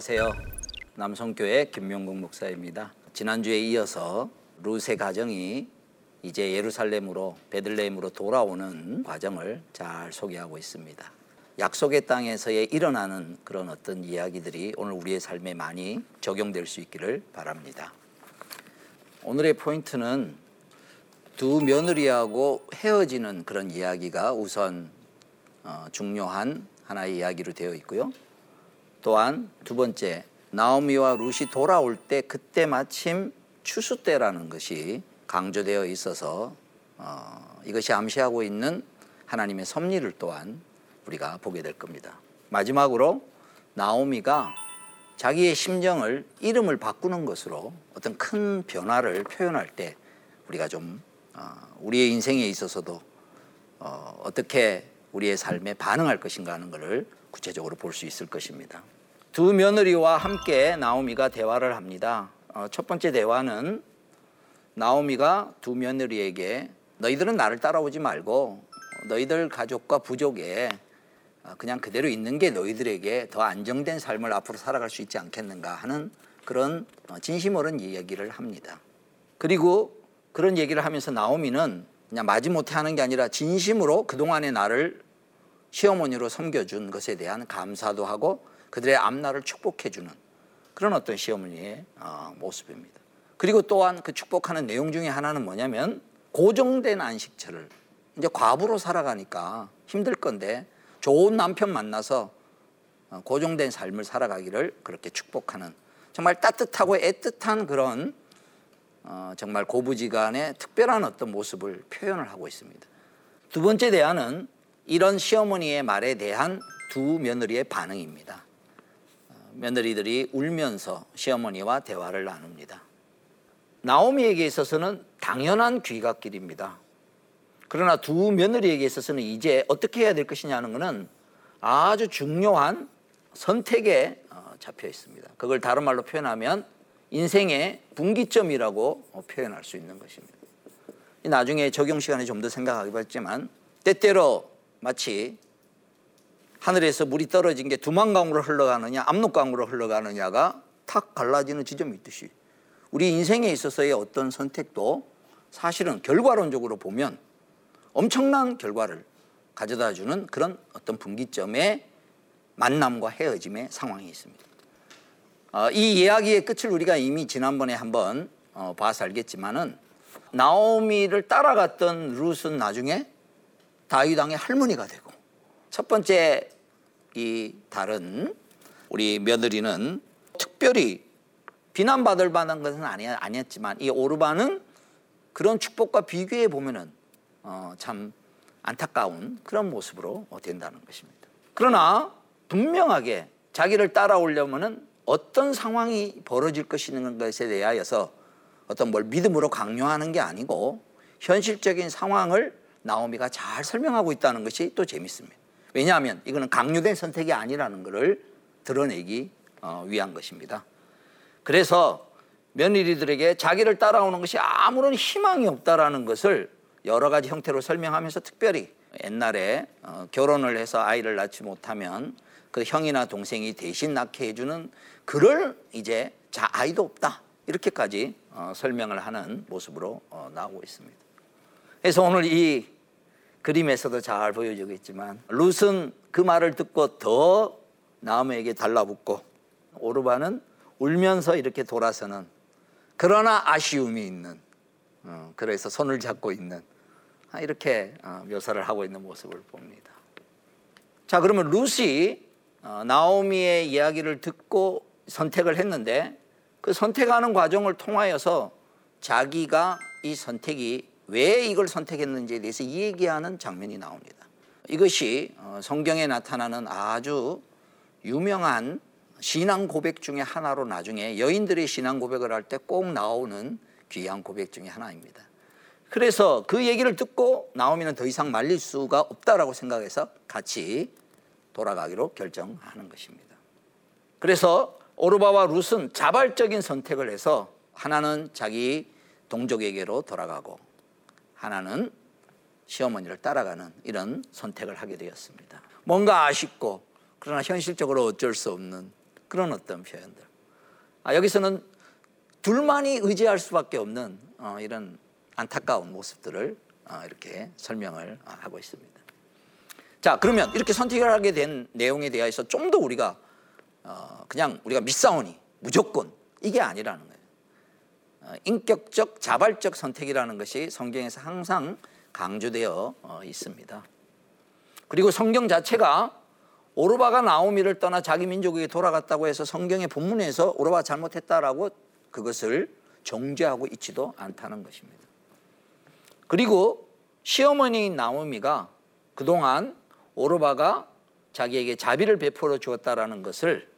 안녕하세요. 남성교회 김명국 목사입니다. 지난주에 이어서 루세 가정이 이제 예루살렘으로 베들레헴으로 돌아오는 과정을 잘 소개하고 있습니다. 약속의 땅에서의 일어나는 그런 어떤 이야기들이 오늘 우리의 삶에 많이 적용될 수 있기를 바랍니다. 오늘의 포인트는 두 며느리하고 헤어지는 그런 이야기가 우선 어, 중요한 하나의 이야기로 되어 있고요. 또한 두 번째 나오미와 룻이 돌아올 때 그때 마침 추수 때라는 것이 강조되어 있어서 어, 이것이 암시하고 있는 하나님의 섭리를 또한 우리가 보게 될 겁니다. 마지막으로 나오미가 자기의 심정을 이름을 바꾸는 것으로 어떤 큰 변화를 표현할 때 우리가 좀 어, 우리의 인생에 있어서도 어, 어떻게 우리의 삶에 반응할 것인가 하는 것을 구체적으로 볼 수 있을 것입니다. 두 며느리와 함께 나오미가 대화를 합니다. 어, 첫 번째 대화는 나오미가 두 며느리에게 너희들은 나를 따라오지 말고 너희들 가족과 부족에 어, 그냥 그대로 있는 게 너희들에게 더 안정된 삶을 앞으로 살아갈 수 있지 않겠는가 하는 그런 어, 진심 어른 이야기를 합니다. 그리고 그런 얘기를 하면서 나오미는 그냥 마지못해 하는 게 아니라 진심으로 그동안의 나를 시어머니로 섬겨준 것에 대한 감사도 하고 그들의 앞날을 축복해주는 그런 어떤 시어머니의 어, 모습입니다. 그리고 또한 그 축복하는 내용 중에 하나는 뭐냐면 고정된 안식처를 이제 과부로 살아가니까 힘들 건데 좋은 남편 만나서 어, 고정된 삶을 살아가기를 그렇게 축복하는 정말 따뜻하고 애틋한 그런 어, 정말 고부지간의 특별한 어떤 모습을 표현을 하고 있습니다. 두 번째 대안은 이런 시어머니의 말에 대한 두 며느리의 반응입니다. 어, 며느리들이 울면서 시어머니와 대화를 나눕니다. 나오미에게 있어서는 당연한 귀갓길입니다. 그러나 두 며느리에게 있어서는 이제 어떻게 해야 될 것이냐는 것은 아주 중요한 선택에 어, 잡혀 있습니다. 그걸 다른 말로 표현하면 인생의 분기점이라고 표현할 수 있는 것입니다. 나중에 적용 시간에 좀 더 생각하겠지만 때때로 마치 하늘에서 물이 떨어진 게 두만강으로 흘러가느냐 압록강으로 흘러가느냐가 탁 갈라지는 지점이 있듯이 우리 인생에 있어서의 어떤 선택도 사실은 결과론적으로 보면 엄청난 결과를 가져다 주는 그런 어떤 분기점의 만남과 헤어짐의 상황이 있습니다. 어, 이 이야기의 끝을 우리가 이미 지난번에 한번 어, 봐서 알겠지만은 나오미를 따라갔던 룻은 나중에 다윗 왕의 할머니가 되고 첫 번째 이 다른 우리 며느리는 특별히 비난받을 만한 것은 아니, 아니었지만 이 오르바는 그런 축복과 비교해 보면은 어, 참 안타까운 그런 모습으로 된다는 것입니다. 그러나 분명하게 자기를 따라오려면은 어떤 상황이 벌어질 것이는 것에 대하여서 어떤 뭘 믿음으로 강요하는 게 아니고 현실적인 상황을 나오미가 잘 설명하고 있다는 것이 또 재밌습니다. 왜냐하면 이거는 강요된 선택이 아니라는 것을 드러내기 어, 위한 것입니다. 그래서 며느리들에게 자기를 따라오는 것이 아무런 희망이 없다라는 것을 여러 가지 형태로 설명하면서 특별히 옛날에 어, 결혼을 해서 아이를 낳지 못하면 그 형이나 동생이 대신 낳게 해주는 그럴 이제 자 아이도 없다 이렇게까지 어, 설명을 하는 모습으로 어, 나오고 있습니다. 그래서 오늘 이 그림에서도 잘 보여지고 있지만 룻은 그 말을 듣고 더 나무에게 달라붙고 오르바는 울면서 이렇게 돌아서는 그러나 아쉬움이 있는 어, 그래서 손을 잡고 있는 아, 이렇게 어, 묘사를 하고 있는 모습을 봅니다. 자 그러면 룻이 어, 나오미의 이야기를 듣고 선택을 했는데 그 선택하는 과정을 통하여서 자기가 이 선택이 왜 이걸 선택했는지에 대해서 얘기하는 장면이 나옵니다. 이것이 성경에 나타나는 아주 유명한 신앙 고백 중에 하나로 나중에 여인들의 신앙 고백을 할 때 꼭 나오는 귀한 고백 중에 하나입니다. 그래서 그 얘기를 듣고 나오미는 더 이상 말릴 수가 없다라고 생각해서 같이 돌아가기로 결정하는 것입니다. 그래서 오르바와 룻은 자발적인 선택을 해서 하나는 자기 동족에게로 돌아가고 하나는 시어머니를 따라가는 이런 선택을 하게 되었습니다. 뭔가 아쉽고 그러나 현실적으로 어쩔 수 없는 그런 어떤 표현들. 아, 여기서는 둘만이 의지할 수밖에 없는 어, 이런 안타까운 모습들을 어, 이렇게 설명을 어, 하고 있습니다. 자, 그러면 이렇게 선택을 하게 된 내용에 대해서 좀 더 우리가 어, 그냥 우리가 믿사오니 무조건 이게 아니라는 인격적 자발적 선택이라는 것이 성경에서 항상 강조되어 어, 있습니다. 그리고 성경 자체가 오르바가 나오미를 떠나 자기 민족에게 돌아갔다고 해서 성경의 본문에서 오르바가 잘못했다라고 그것을 정죄하고 있지도 않다는 것입니다. 그리고 시어머니인 나오미가 그동안 오르바가 자기에게 자비를 베풀어 주었다라는 것을 어,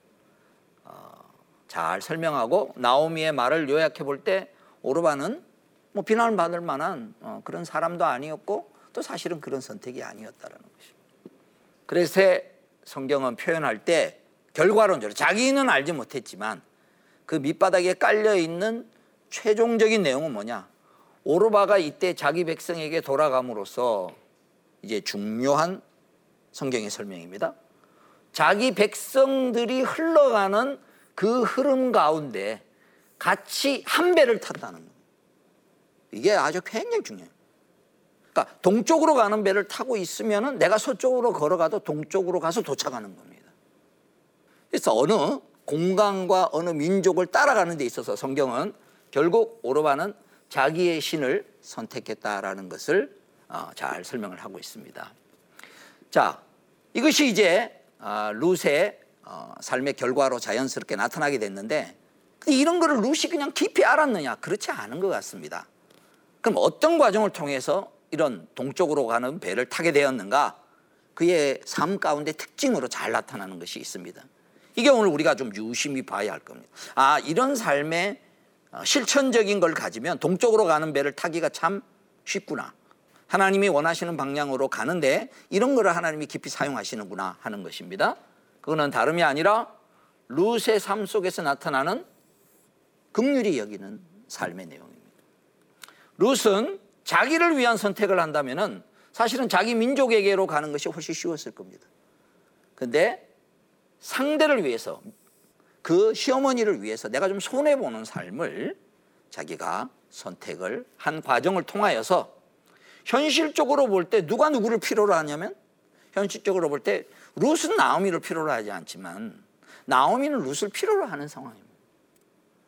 잘 설명하고 나오미의 말을 요약해 볼 때 오르바는 뭐 비난을 받을 만한 어, 그런 사람도 아니었고 또 사실은 그런 선택이 아니었다라는 것입니다. 그래서 성경은 표현할 때 결과론적으로 자기는 알지 못했지만 그 밑바닥에 깔려 있는 최종적인 내용은 뭐냐? 오르바가 이때 자기 백성에게 돌아감으로써 이제 중요한 성경의 설명입니다. 자기 백성들이 흘러가는 그 흐름 가운데 같이 한 배를 탔다는 거예요. 이게 아주 굉장히 중요해요. 그러니까 동쪽으로 가는 배를 타고 있으면 내가 서쪽으로 걸어가도 동쪽으로 가서 도착하는 겁니다. 그래서 어느 공간과 어느 민족을 따라가는 데 있어서 성경은 결국 오르바는 자기의 신을 선택했다라는 것을 어, 잘 설명을 하고 있습니다. 자, 이것이 이제 아, 룻의 어, 삶의 결과로 자연스럽게 나타나게 됐는데 이런 거를 룻이 그냥 깊이 알았느냐? 그렇지 않은 것 같습니다. 그럼 어떤 과정을 통해서 이런 동쪽으로 가는 배를 타게 되었는가? 그의 삶 가운데 특징으로 잘 나타나는 것이 있습니다. 이게 오늘 우리가 좀 유심히 봐야 할 겁니다. 아, 이런 삶의 어, 실천적인 걸 가지면 동쪽으로 가는 배를 타기가 참 쉽구나. 하나님이 원하시는 방향으로 가는데 이런 거를 하나님이 깊이 사용하시는구나 하는 것입니다. 그거는 다름이 아니라 룻의 삶 속에서 나타나는 극률이 여기는 삶의 내용입니다. 룻은 자기를 위한 선택을 한다면 사실은 자기 민족에게로 가는 것이 훨씬 쉬웠을 겁니다. 근데 상대를 위해서 그 시어머니를 위해서 내가 좀 손해 보는 삶을 자기가 선택을 한 과정을 통하여서 현실적으로 볼 때 누가 누구를 필요로 하냐면 현실적으로 볼 때 룻은 나오미를 필요로 하지 않지만 나오미는 룻을 필요로 하는 상황입니다.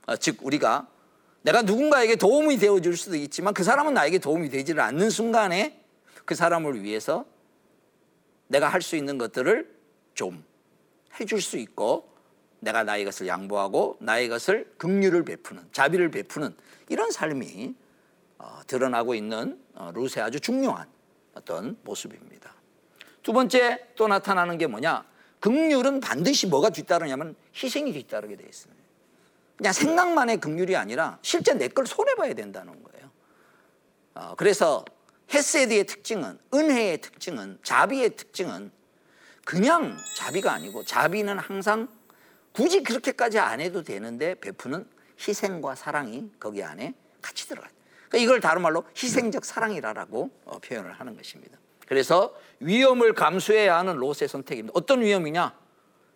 어, 즉 우리가 내가 누군가에게 도움이 되어 줄 수도 있지만 그 사람은 나에게 도움이 되지를 않는 순간에 그 사람을 위해서 내가 할 수 있는 것들을 좀 해줄 수 있고 내가 나의 것을 양보하고 나의 것을 긍휼을 베푸는 자비를 베푸는 이런 삶이 어, 드러나고 있는 어, 룻의 아주 중요한 어떤 모습입니다. 두 번째 또 나타나는 게 뭐냐? 긍휼은 반드시 뭐가 뒤따르냐면 희생이 뒤따르게 되어 있습니다. 그냥 생각만의 긍휼이 아니라 실제 내 걸 손해봐야 된다는 거예요. 어, 그래서 헤세드의 특징은 은혜의 특징은 자비의 특징은 그냥 자비가 아니고 자비는 항상 굳이 그렇게까지 안 해도 되는데 베푸는 희생과 사랑이 거기 안에 같이 들어가요. 그러니까 이걸 다른 말로 희생적 사랑이라고 어, 표현을 하는 것입니다. 그래서 위험을 감수해야 하는 롯의 선택입니다. 어떤 위험이냐?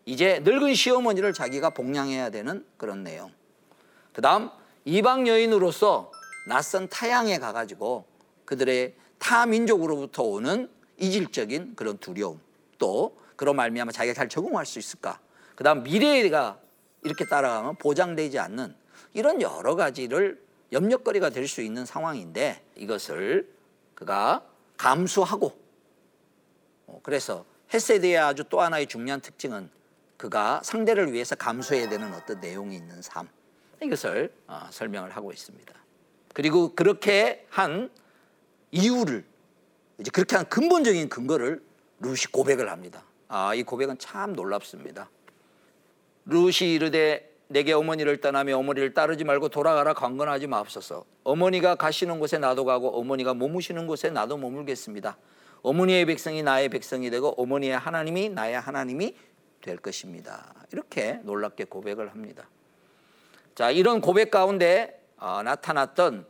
이제 늙은 시어머니를 자기가 복양해야 되는 그런 내용. 그 다음 이방 여인으로서 낯선 타양에 가가지고 그들의 타 민족으로부터 오는 이질적인 그런 두려움 또 그런 말미암아 자기가 잘 적응할 수 있을까? 그 다음 미래가 이렇게 따라가면 보장되지 않는 이런 여러 가지를 염려거리가 될 수 있는 상황인데 이것을 그가 감수하고 어, 그래서 헤세드의 아주 또 하나의 중요한 특징은 그가 상대를 위해서 감수해야 되는 어떤 내용이 있는 삶 이것을 어, 설명을 하고 있습니다. 그리고 그렇게 한 이유를 이제 그렇게 한 근본적인 근거를 루시 고백을 합니다. 아, 이 고백은 참 놀랍습니다. 루시 이르되 내게 어머니를 떠나며 어머니를 따르지 말고 돌아가라 강건하지 마옵소서. 어머니가 가시는 곳에 나도 가고 어머니가 머무시는 곳에 나도 머물겠습니다. 어머니의 백성이 나의 백성이 되고 어머니의 하나님이 나의 하나님이 될 것입니다. 이렇게 놀랍게 고백을 합니다. 자, 이런 고백 가운데 어, 나타났던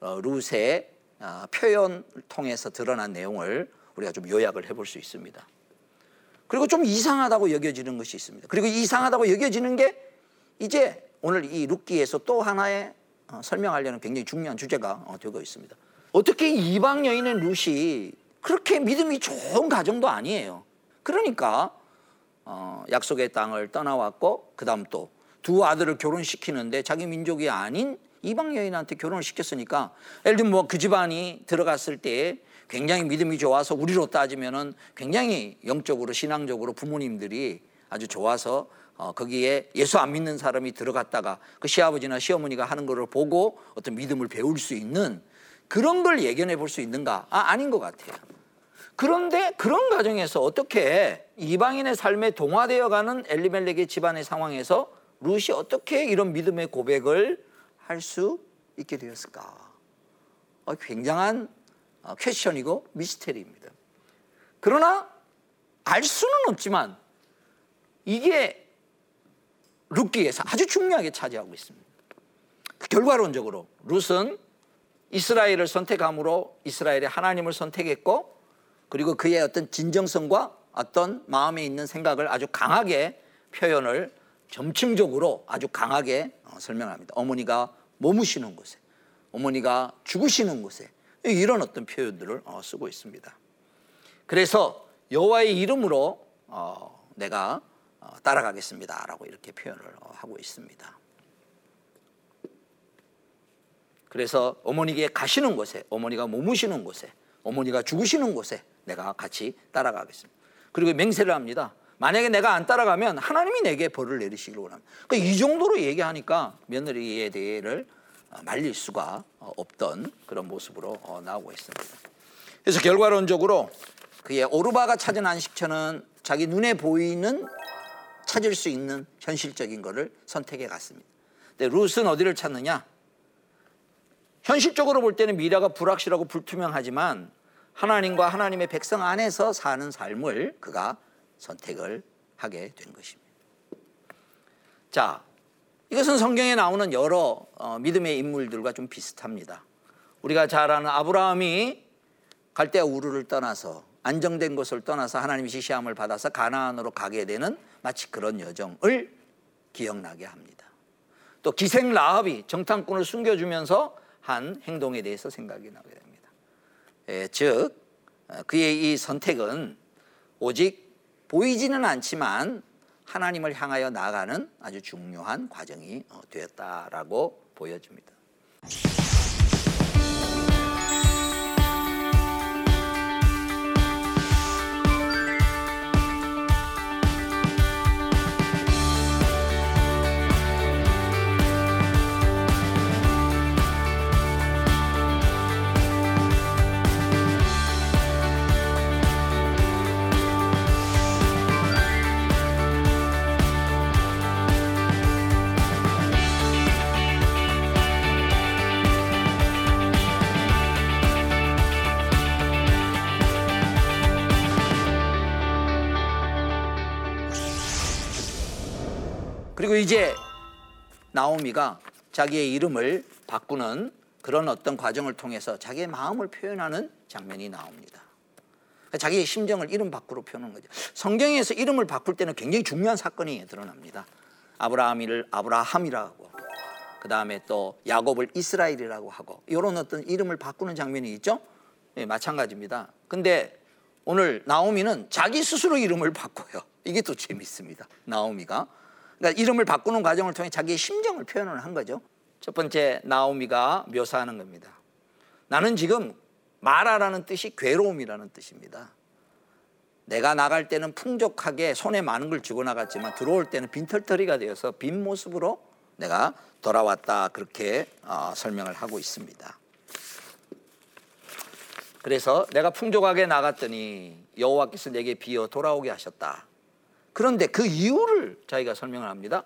어, 룻의 어, 표현을 통해서 드러난 내용을 우리가 좀 요약을 해볼 수 있습니다. 그리고 좀 이상하다고 여겨지는 것이 있습니다. 그리고 이상하다고 여겨지는 게 이제 오늘 이 룻기에서 또 하나의 어, 설명하려는 굉장히 중요한 주제가 어, 되고 있습니다. 어떻게 이방 여인의 룻이 그렇게 믿음이 좋은 가정도 아니에요. 그러니까 어, 약속의 땅을 떠나왔고 그다음 또 두 아들을 결혼시키는데 자기 민족이 아닌 이방 여인한테 결혼을 시켰으니까 예를 들면 뭐 그 집안이 들어갔을 때 굉장히 믿음이 좋아서 우리로 따지면은 굉장히 영적으로 신앙적으로 부모님들이 아주 좋아서 어, 거기에 예수 안 믿는 사람이 들어갔다가 그 시아버지나 시어머니가 하는 거를 보고 어떤 믿음을 배울 수 있는 그런 걸 예견해 볼 수 있는가? 아, 아닌 것 같아요. 그런데 그런 가정에서 어떻게 이방인의 삶에 동화되어 가는 엘리멜렉의 집안의 상황에서 룻이 어떻게 이런 믿음의 고백을 할 수 있게 되었을까? 어, 굉장한 어, 퀘션이고 미스테리입니다. 그러나 알 수는 없지만 이게 룻기에서 아주 중요하게 차지하고 있습니다. 결과론적으로 룻은 이스라엘을 선택함으로 이스라엘의 하나님을 선택했고 그리고 그의 어떤 진정성과 어떤 마음에 있는 생각을 아주 강하게 표현을 점층적으로 아주 강하게 어, 설명합니다. 어머니가 머무시는 곳에, 어머니가 죽으시는 곳에 이런 어떤 표현들을 어, 쓰고 있습니다. 그래서 여호와의 이름으로 어, 내가 따라가겠습니다라고 이렇게 표현을 하고 있습니다. 그래서 어머니께 가시는 곳에, 어머니가 머무시는 곳에, 어머니가 죽으시는 곳에 내가 같이 따라가겠습니다. 그리고 맹세를 합니다. 만약에 내가 안 따라가면 하나님이 내게 벌을 내리시기를 원합니다. 그러니까 이 정도로 얘기하니까 며느리에 대해를 어, 말릴 수가 어, 없던 그런 모습으로 어, 나오고 있습니다. 그래서 결과론적으로 그의 오르바가 찾은 안식처는 자기 눈에 보이는 찾을 수 있는 현실적인 것을 선택해 갔습니다. 근데 룻은 어디를 찾느냐? 현실적으로 볼 때는 미래가 불확실하고 불투명하지만 하나님과 하나님의 백성 안에서 사는 삶을 그가 선택을 하게 된 것입니다. 자, 이것은 성경에 나오는 여러 어, 믿음의 인물들과 좀 비슷합니다. 우리가 잘 아는 아브라함이 갈대아 우르를 떠나서 안정된 곳을 떠나서 하나님의 지시함을 받아서 가나안으로 가게 되는 마치 그런 여정을 기억나게 합니다. 또 기생 라합이 정탐꾼을 숨겨주면서 한 행동에 대해서 생각이 나게 됩니다. 예, 즉 어, 그의 이 선택은 오직 보이지는 않지만 하나님을 향하여 나가는 아주 중요한 과정이 어, 되었다라고 보여집니다. 이제 나오미가 자기의 이름을 바꾸는 그런 어떤 과정을 통해서 자기의 마음을 표현하는 장면이 나옵니다. 자기의 심정을 이름 밖으로 표현하는 거죠. 성경에서 이름을 바꿀 때는 굉장히 중요한 사건이 드러납니다. 아브라함이를 아브라함이라고 그 다음에 또 야곱을 이스라엘이라고 하고 이런 어떤 이름을 바꾸는 장면이 있죠. 네, 마찬가지입니다. 근데 오늘 나오미는 자기 스스로 이름을 바꿔요. 이게 또 재밌습니다. 나오미가 그러니까 이름을 바꾸는 과정을 통해 자기의 심정을 표현을 한 거죠. 첫 번째 나오미가 묘사하는 겁니다. 나는 지금 마라라는 뜻이 괴로움이라는 뜻입니다. 내가 나갈 때는 풍족하게 손에 많은 걸 쥐고 나갔지만 들어올 때는 빈털터리가 되어서 빈 모습으로 내가 돌아왔다 그렇게 어, 설명을 하고 있습니다. 그래서 내가 풍족하게 나갔더니 여호와께서 내게 비어 돌아오게 하셨다. 그런데 그 이유를 자기가 설명을 합니다.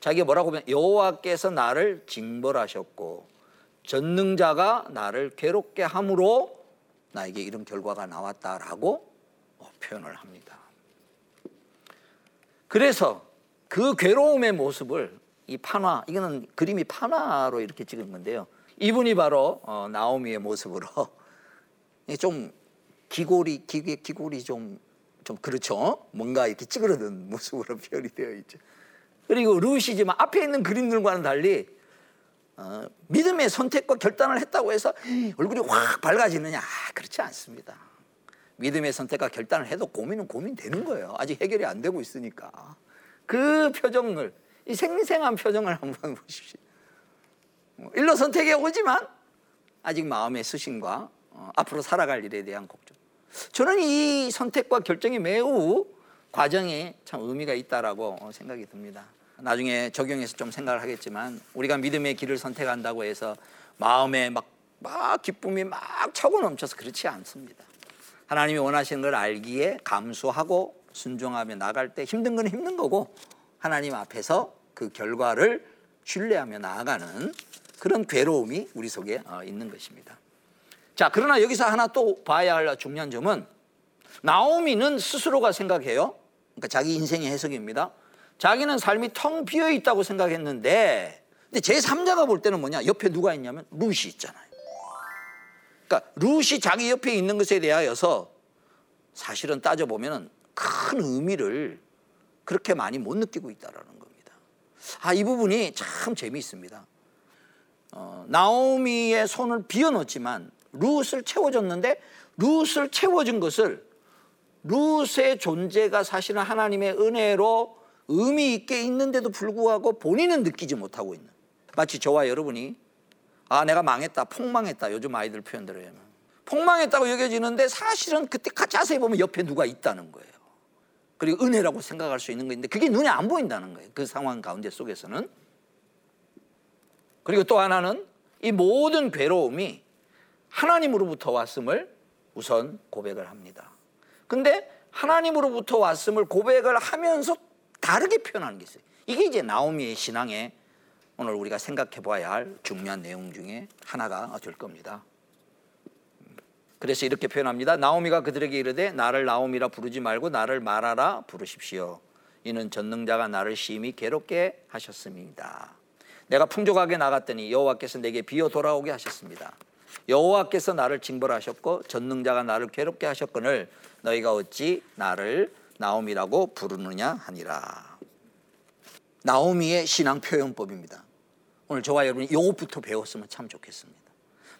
자기가 뭐라고 하면 여호와께서 나를 징벌하셨고 전능자가 나를 괴롭게 함으로 나에게 이런 결과가 나왔다라고 표현을 합니다. 그래서 그 괴로움의 모습을 이 판화, 이거는 그림이 판화로 이렇게 찍은 건데요. 이분이 바로 어, 나오미의 모습으로 좀 기골이 기, 기골이 좀 좀 그렇죠. 뭔가 이렇게 찌그러든 모습으로 표현이 되어 있죠. 그리고 루시지만 앞에 있는 그림들과는 달리 어, 믿음의 선택과 결단을 했다고 해서 얼굴이 확 밝아지느냐? 아, 그렇지 않습니다. 믿음의 선택과 결단을 해도 고민은 고민되는 거예요. 아직 해결이 안 되고 있으니까. 그 표정을, 이 생생한 표정을 한번 보십시오. 어, 일로 선택해 오지만 아직 마음의 수신과 어, 앞으로 살아갈 일에 대한 걱정. 저는 이 선택과 결정이 매우 과정에 참 의미가 있다라고 어, 생각이 듭니다. 나중에 적용해서 좀 생각을 하겠지만 우리가 믿음의 길을 선택한다고 해서 마음에 막, 막 기쁨이 막 차고 넘쳐서 그렇지 않습니다. 하나님이 원하시는 걸 알기에 감수하고 순종하며 나갈 때 힘든 건 힘든 거고 하나님 앞에서 그 결과를 신뢰하며 나아가는 그런 괴로움이 우리 속에 어, 있는 것입니다. 자, 그러나 여기서 하나 또 봐야 할 중요한 점은 나오미는 스스로가 생각해요. 그러니까 자기 인생의 해석입니다. 자기는 삶이 텅 비어 있다고 생각했는데 근데 제 3자가 볼 때는 뭐냐? 옆에 누가 있냐면 룻이 있잖아요. 그러니까 룻이 자기 옆에 있는 것에 대하여서 사실은 따져 보면은 큰 의미를 그렇게 많이 못 느끼고 있다라는 겁니다. 아, 이 부분이 참 재미있습니다. 어, 나오미의 손을 비워 놓지만 룻을 채워줬는데 룻을 채워준 것을 룻의 존재가 사실은 하나님의 은혜로 의미 있게 있는데도 불구하고 본인은 느끼지 못하고 있는. 마치 저와 여러분이 아 내가 망했다 폭망했다 요즘 아이들 표현대로 하면. 폭망했다고 여겨지는데 사실은 그때 자세히 보면 옆에 누가 있다는 거예요. 그리고 은혜라고 생각할 수 있는 건데 그게 눈에 안 보인다는 거예요. 그 상황 가운데 속에서는. 그리고 또 하나는 이 모든 괴로움이 하나님으로부터 왔음을 우선 고백을 합니다 근데 하나님으로부터 왔음을 고백을 하면서 다르게 표현하는 게 있어요. 이게 이제 나오미의 신앙에 오늘 우리가 생각해 봐야 할 중요한 내용 중에 하나가 될 겁니다. 그래서 이렇게 표현합니다. 나오미가 그들에게 이르되 나를 나오미라 부르지 말고 나를 말하라 부르십시오. 이는 전능자가 나를 심히 괴롭게 하셨습니다. 내가 풍족하게 나갔더니 여호와께서 내게 비어 돌아오게 하셨습니다. 여호와께서 나를 징벌하셨고 전능자가 나를 괴롭게 하셨거늘 너희가 어찌 나를 나오미라고 부르느냐 하니라. 나오미의 신앙 표현법입니다. 오늘 저와 여러분이 이것부터 배웠으면 참 좋겠습니다.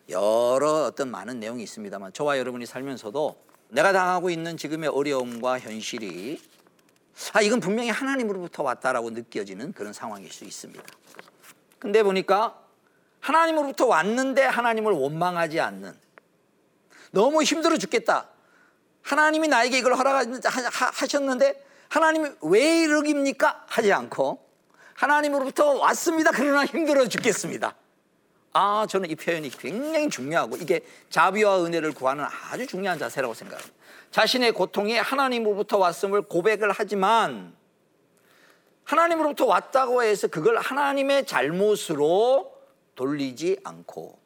여러 어떤 많은 내용이 있습니다만 저와 여러분이 살면서도 내가 당하고 있는 지금의 어려움과 현실이 아 이건 분명히 하나님으로부터 왔다라고 느껴지는 그런 상황일 수 있습니다. 근데 보니까 하나님으로부터 왔는데 하나님을 원망하지 않는 너무 힘들어 죽겠다. 하나님이 나에게 이걸 허락하셨는데 하나님이 왜 이러깁니까? 하지 않고 하나님으로부터 왔습니다. 그러나 힘들어 죽겠습니다. 아, 저는 이 표현이 굉장히 중요하고 이게 자비와 은혜를 구하는 아주 중요한 자세라고 생각합니다. 자신의 고통이 하나님으로부터 왔음을 고백을 하지만 하나님으로부터 왔다고 해서 그걸 하나님의 잘못으로 돌리지 않고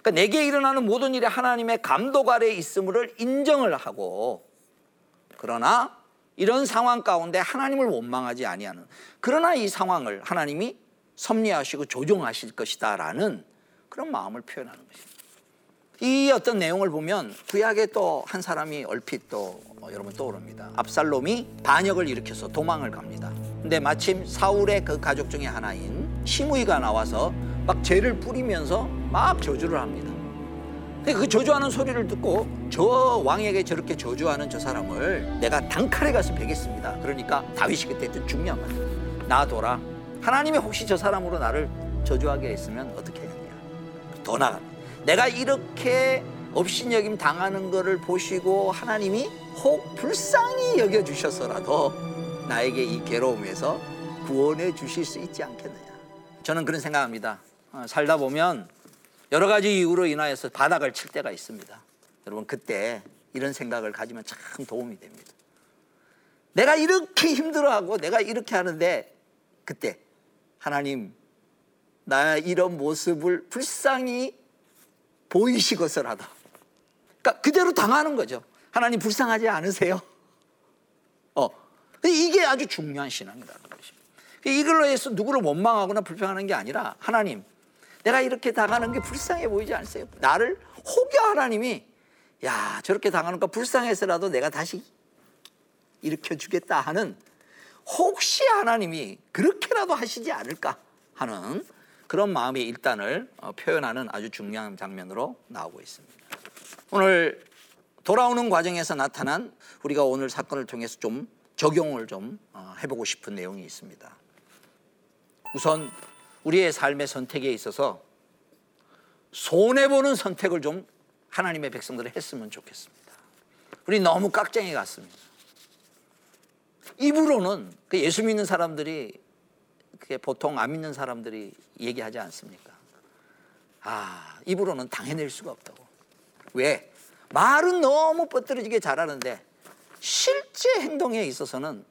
그러니까 내게 일어나는 모든 일이 하나님의 감독 아래 있음을 인정을 하고 그러나 이런 상황 가운데 하나님을 원망하지 아니하는 그러나 이 상황을 하나님이 섭리하시고 조정하실 것이다라는 그런 마음을 표현하는 것입니다. 이 어떤 내용을 보면 구약에 또 한 사람이 얼핏 또 어, 여러분 떠오릅니다. 압살롬이 반역을 일으켜서 도망을 갑니다. 근데 마침 사울의 그 가족 중에 하나인 시므이가 나와서 막 죄를 뿌리면서 막 저주를 합니다. 그 저주하는 소리를 듣고 저 왕에게 저렇게 저주하는 저 사람을 내가 단칼에 가서 베겠습니다. 그러니까 다윗이 그때 중요한 말. 놔둬라. 하나님이 혹시 저 사람으로 나를 저주하게 했으면 어떻게 했느냐. 더 나가. 내가 이렇게 업신여김 당하는 것을 보시고 하나님이 혹 불쌍히 여겨 주셔서라도 나에게 이 괴로움에서 구원해 주실 수 있지 않겠느냐. 저는 그런 생각합니다. 어, 살다 보면 여러 가지 이유로 인하여서 바닥을 칠 때가 있습니다. 여러분 그때 이런 생각을 가지면 참 도움이 됩니다. 내가 이렇게 힘들어하고 내가 이렇게 하는데 그때 하나님 나 이런 모습을 불쌍히 보이시고서라도 그러니까 그대로 당하는 거죠. 하나님 불쌍하지 않으세요? 어 이게 아주 중요한 신앙이라는 것입니다. 이걸로 해서 누구를 원망하거나 불평하는 게 아니라 하나님 내가 이렇게 당하는 게 불쌍해 보이지 않으세요? 나를 혹여 하나님이 야 저렇게 당하는 거 불쌍해서라도 내가 다시 일으켜 주겠다 하는 혹시 하나님이 그렇게라도 하시지 않을까 하는 그런 마음의 일단을 어, 표현하는 아주 중요한 장면으로 나오고 있습니다. 오늘 돌아오는 과정에서 나타난 우리가 오늘 사건을 통해서 좀 적용을 좀 어, 해보고 싶은 내용이 있습니다. 우선 우리의 삶의 선택에 있어서 손해보는 선택을 좀 하나님의 백성들이 했으면 좋겠습니다. 우리 너무 깍쟁이 같습니다. 입으로는 그 예수 믿는 사람들이 그게 보통 안 믿는 사람들이 얘기하지 않습니까? 아, 입으로는 당해낼 수가 없다고. 왜? 말은 너무 뻗들어지게 잘하는데 실제 행동에 있어서는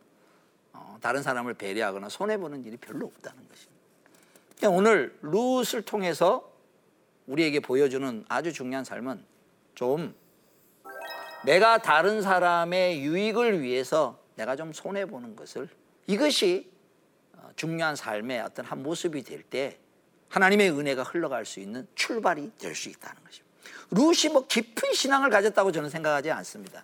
어, 다른 사람을 배려하거나 손해보는 일이 별로 없다는 것입니다. 오늘 룻을 통해서 우리에게 보여주는 아주 중요한 삶은 좀 내가 다른 사람의 유익을 위해서 내가 좀 손해 보는 것을 이것이 어, 중요한 삶의 어떤 한 모습이 될 때 하나님의 은혜가 흘러갈 수 있는 출발이 될 수 있다는 것입니다. 룻이 뭐 깊은 신앙을 가졌다고 저는 생각하지 않습니다.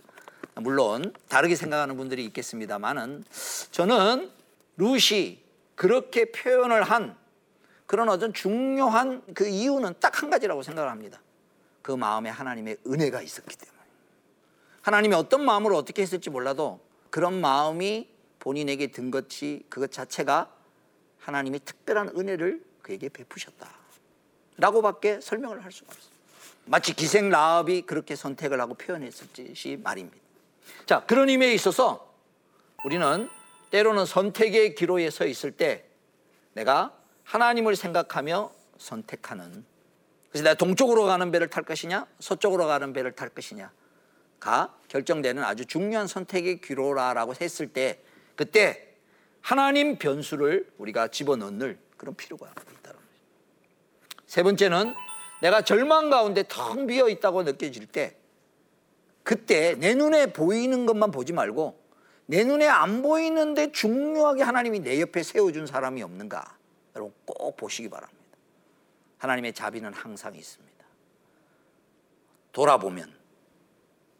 물론 다르게 생각하는 분들이 있겠습니다만은 저는 룻이 그렇게 표현을 한 그런 어떤 중요한 그 이유는 딱 한 가지라고 생각을 합니다. 그 마음에 하나님의 은혜가 있었기 때문에. 하나님이 어떤 마음으로 어떻게 했을지 몰라도 그런 마음이 본인에게 든 것이 그것 자체가 하나님이 특별한 은혜를 그에게 베푸셨다. 라고밖에 설명을 할 수가 없어요. 마치 기생 라합이 그렇게 선택을 하고 표현했을지 말입니다. 자, 그런 의미에 있어서 우리는 때로는 선택의 기로에 서 있을 때 내가 하나님을 생각하며 선택하는 그래서 내가 동쪽으로 가는 배를 탈 것이냐 서쪽으로 가는 배를 탈 것이냐가 결정되는 아주 중요한 선택의 기로라라고 했을 때 그때 하나님 변수를 우리가 집어넣는 그런 필요가 있다는 거죠. 세 번째는 내가 절망 가운데 텅 비어 있다고 느껴질 때 그때 내 눈에 보이는 것만 보지 말고 내 눈에 안 보이는데 중요하게 하나님이 내 옆에 세워준 사람이 없는가 여러분 꼭 보시기 바랍니다. 하나님의 자비는 항상 있습니다. 돌아보면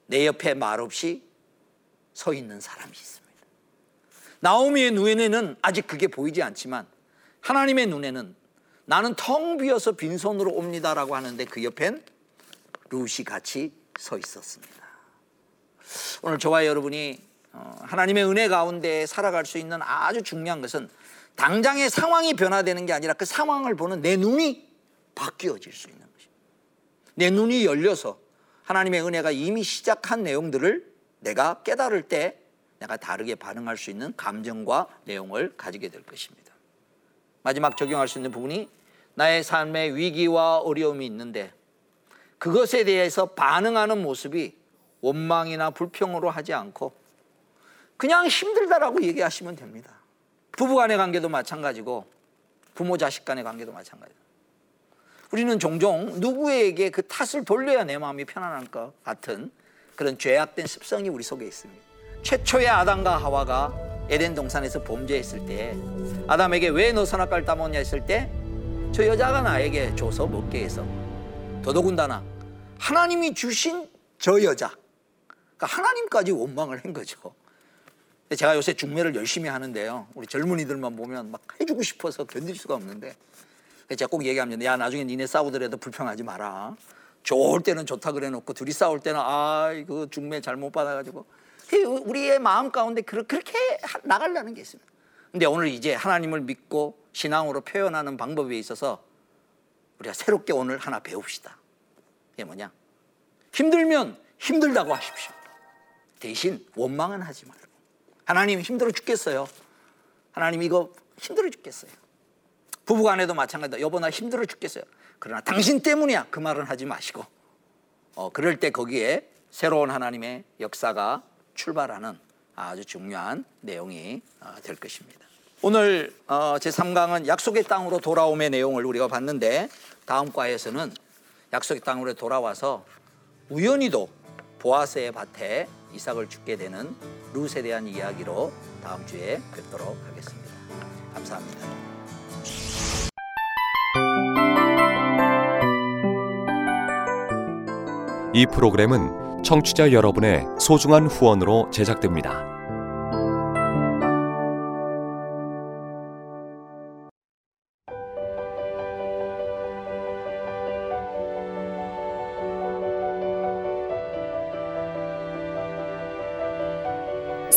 내 옆에 말없이 서 있는 사람이 있습니다. 나오미의 눈에는 아직 그게 보이지 않지만 하나님의 눈에는 나는 텅 비어서 빈손으로 옵니다라고 하는데 그 옆엔 루시 같이 서 있었습니다. 오늘 저와 여러분이 어, 하나님의 은혜 가운데 살아갈 수 있는 아주 중요한 것은 당장의 상황이 변화되는 게 아니라 그 상황을 보는 내 눈이 바뀌어질 수 있는 것입니다. 내 눈이 열려서 하나님의 은혜가 이미 시작한 내용들을 내가 깨달을 때 내가 다르게 반응할 수 있는 감정과 내용을 가지게 될 것입니다. 마지막 적용할 수 있는 부분이 나의 삶에 위기와 어려움이 있는데 그것에 대해서 반응하는 모습이 원망이나 불평으로 하지 않고 그냥 힘들다라고 얘기하시면 됩니다. 부부 간의 관계도 마찬가지고 부모 자식 간의 관계도 마찬가지고 우리는 종종 누구에게 그 탓을 돌려야 내 마음이 편안할 것 같은 그런 죄악된 습성이 우리 속에 있습니다. 최초의 아담과 하와가 에덴 동산에서 범죄했을 때 아담에게 왜 너 선악과를 따먹냐 했을 때 저 여자가 나에게 줘서 먹게 해서 더더군다나 하나님이 주신 저 여자 그러니까 하나님까지 원망을 한 거죠. 제가 요새 중매를 열심히 하는데요. 우리 젊은이들만 보면 막 해주고 싶어서 견딜 수가 없는데 제가 꼭 얘기합니다. 야 나중에 니네 싸우더라도 불평하지 마라. 좋을 때는 좋다 그래놓고 둘이 싸울 때는 아 이거 중매 잘못 받아가지고 우리의 마음 가운데 그렇게 나가려는 게 있습니다. 근데 오늘 이제 하나님을 믿고 신앙으로 표현하는 방법에 있어서 우리가 새롭게 오늘 하나 배웁시다. 이게 뭐냐? 힘들면 힘들다고 하십시오. 대신 원망은 하지 말고. 하나님 힘들어 죽겠어요. 하나님 이거 힘들어 죽겠어요. 부부간에도 마찬가지다. 여보 나 힘들어 죽겠어요. 그러나 당신 때문이야. 그 말은 하지 마시고. 어, 그럴 때 거기에 새로운 하나님의 역사가 출발하는 아주 중요한 내용이 어, 될 것입니다. 오늘 어, 제3강은 약속의 땅으로 돌아옴의 내용을 우리가 봤는데 다음 과에서는 약속의 땅으로 돌아와서 우연히도 보아스의 밭에 이삭을 죽게 되는 룻에 대한 이야기로 다음 주에 뵙도록 하겠습니다. 감사합니다. 이 프로그램은 청취자 여러분의 소중한 후원으로 제작됩니다.